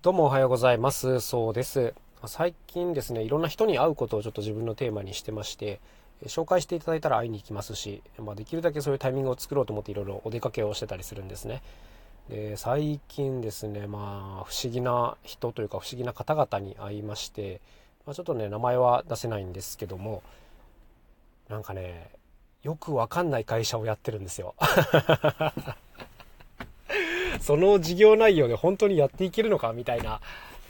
どうもおはようございます。そうです。最近ですね、いろんな人に会うことをちょっと自分のテーマにしてまして、紹介していただいたら会いに行きますし、まあ、できるだけそういうタイミングを作ろうと思っていろいろお出かけをしてたりするんですね。で、最近ですね、まあ、不思議な人というか不思議な方々に会いまして、まあ、ちょっとね、名前は出せないんですけども、なんかね、よくわかんない会社をやってるんですよ。その事業内容で本当にやっていけるのかみたいな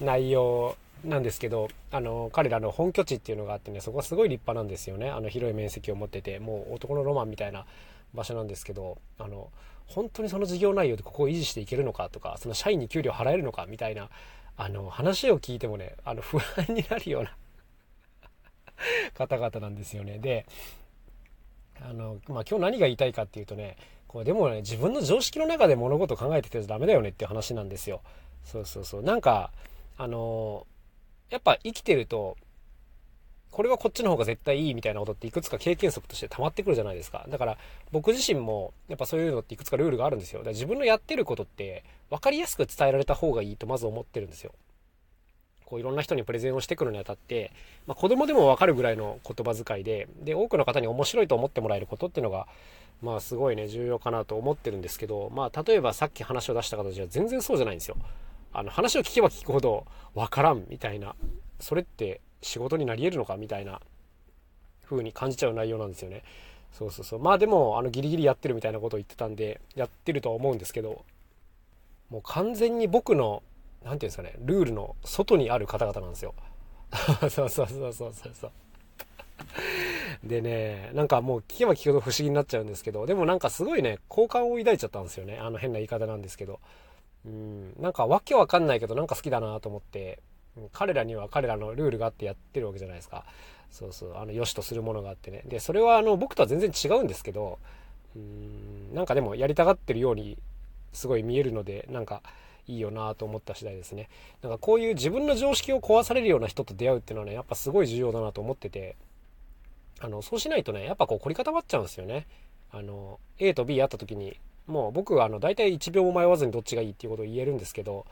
内容なんですけど、あの、彼らの本拠地っていうのがあってね、そこはすごい立派なんですよね。あの、広い面積を持ってて、もう男のロマンみたいな場所なんですけど、あの、本当にその事業内容でここを維持していけるのかとか、その社員に給料払えるのかみたいな、あの、話を聞いてもね、あの、不安になるような 方々なんですよね。で、あの、まあ、今日何が言いたいかっていうとね、これでもね、自分の常識の中で物事を考えててダメだよねっていう話なんですよ。そうそうそう。なんか、あの、やっぱ生きてると、これはこっちの方が絶対いいみたいなことっていくつか経験則として溜まってくるじゃないですか。だから僕自身もやっぱそういうのっていくつかルールがあるんですよ。だから自分のやってることって分かりやすく伝えられた方がいいとまず思ってるんですよ。こういろんな人にプレゼンをしてくるにあたって、まあ、子供でもわかるぐらいの言葉遣いで、で、多くの方に面白いと思ってもらえることっていうのが、まあすごいね、重要かなと思ってるんですけど、まあ例えばさっき話を出した形は全然そうじゃないんですよ。あの話を聞けば聞くほどわからんみたいな、それって仕事になり得るのかみたいな風に感じちゃう内容なんですよね。そうそうそう。まあでも、あのギリギリやってるみたいなことを言ってたんで、やってるとは思うんですけど、もう完全に僕の何て言うんですかね、ルールの外にある方々なんですよ。そうそうそうそうそうそう。でね、なんかもう聞けば聞くほど不思議になっちゃうんですけど、でもなんかすごいね、好感を抱いちゃったんですよね。あの変な言い方なんですけど。うん、なんかわけわかんないけどなんか好きだなと思って、彼らには彼らのルールがあってやってるわけじゃないですか。そうそう、あの、良しとするものがあってね。で、それはあの、僕とは全然違うんですけど、うん、なんかでもやりたがってるようにすごい見えるので、なんか、いいよなと思った次第ですね。なんかこういう自分の常識を壊されるような人と出会うっていうのはね、やっぱすごい重要だなと思ってて、あの、そうしないとね、やっぱこう凝り固まっちゃうんですよね。あの、A と B 会った時に、もう僕はあの、大体1秒も迷わずにどっちがいいっていうことを言えるんですけど、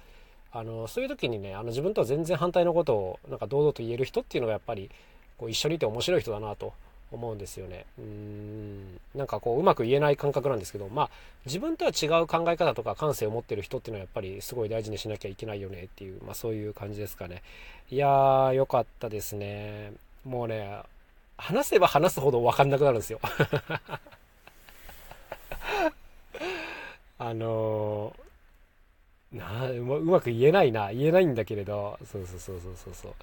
あの、そういう時にね、あの、自分とは全然反対のことを、なんか堂々と言える人っていうのがやっぱり、こう一緒にいて面白い人だなと思うんですよね。うーん。なんかこう、うまく言えない感覚なんですけど、まあ、自分とは違う考え方とか感性を持ってる人っていうのはやっぱりすごい大事にしなきゃいけないよねっていう、まあそういう感じですかね。いやー、よかったですね。もうね、話せば話すほど分かんなくなるんですよ。あのー、なうまく言えないな。言えないんだけれどそう、そうそうそうそうそう。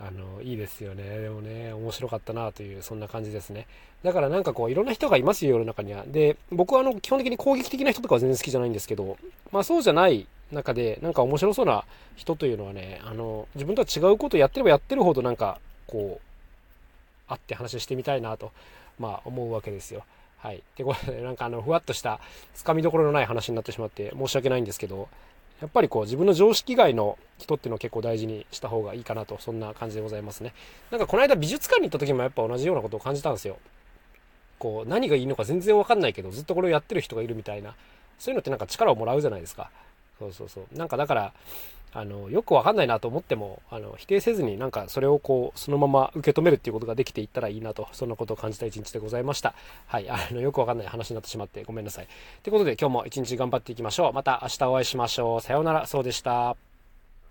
あの、いいですよね。でもね、面白かったなという、そんな感じですね。だからなんかこう、いろんな人がいますよ、世の中には。で、僕はあの、基本的に攻撃的な人とかは全然好きじゃないんですけど、まあそうじゃない中で、なんか面白そうな人というのはね、あの、自分とは違うことをやってればやってるほどなんか、こう、会って話してみたいなと、まあ思うわけですよ。はい。で、これ、なんかあの、ふわっとした、つかみどころのない話になってしまって申し訳ないんですけど、やっぱりこう自分の常識外の人っていうのを結構大事にした方がいいかなと、そんな感じでございますね。なんかこの間美術館に行った時もやっぱ同じようなことを感じたんですよ。こう、何がいいのか全然わかんないけど、ずっとこれをやってる人がいるみたいな、そういうのってなんか力をもらうじゃないですか。そうそうそう。なんかだから、あの、よくわかんないなと思っても、あの、否定せずになんかそれをこう、そのまま受け止めるっていうことができていったらいいなと、そんなことを感じた一日でございました。はい、あの、よくわかんない話になってしまってごめんなさい。ということで今日も一日頑張っていきましょう。また明日お会いしましょう。さようなら、そうでした。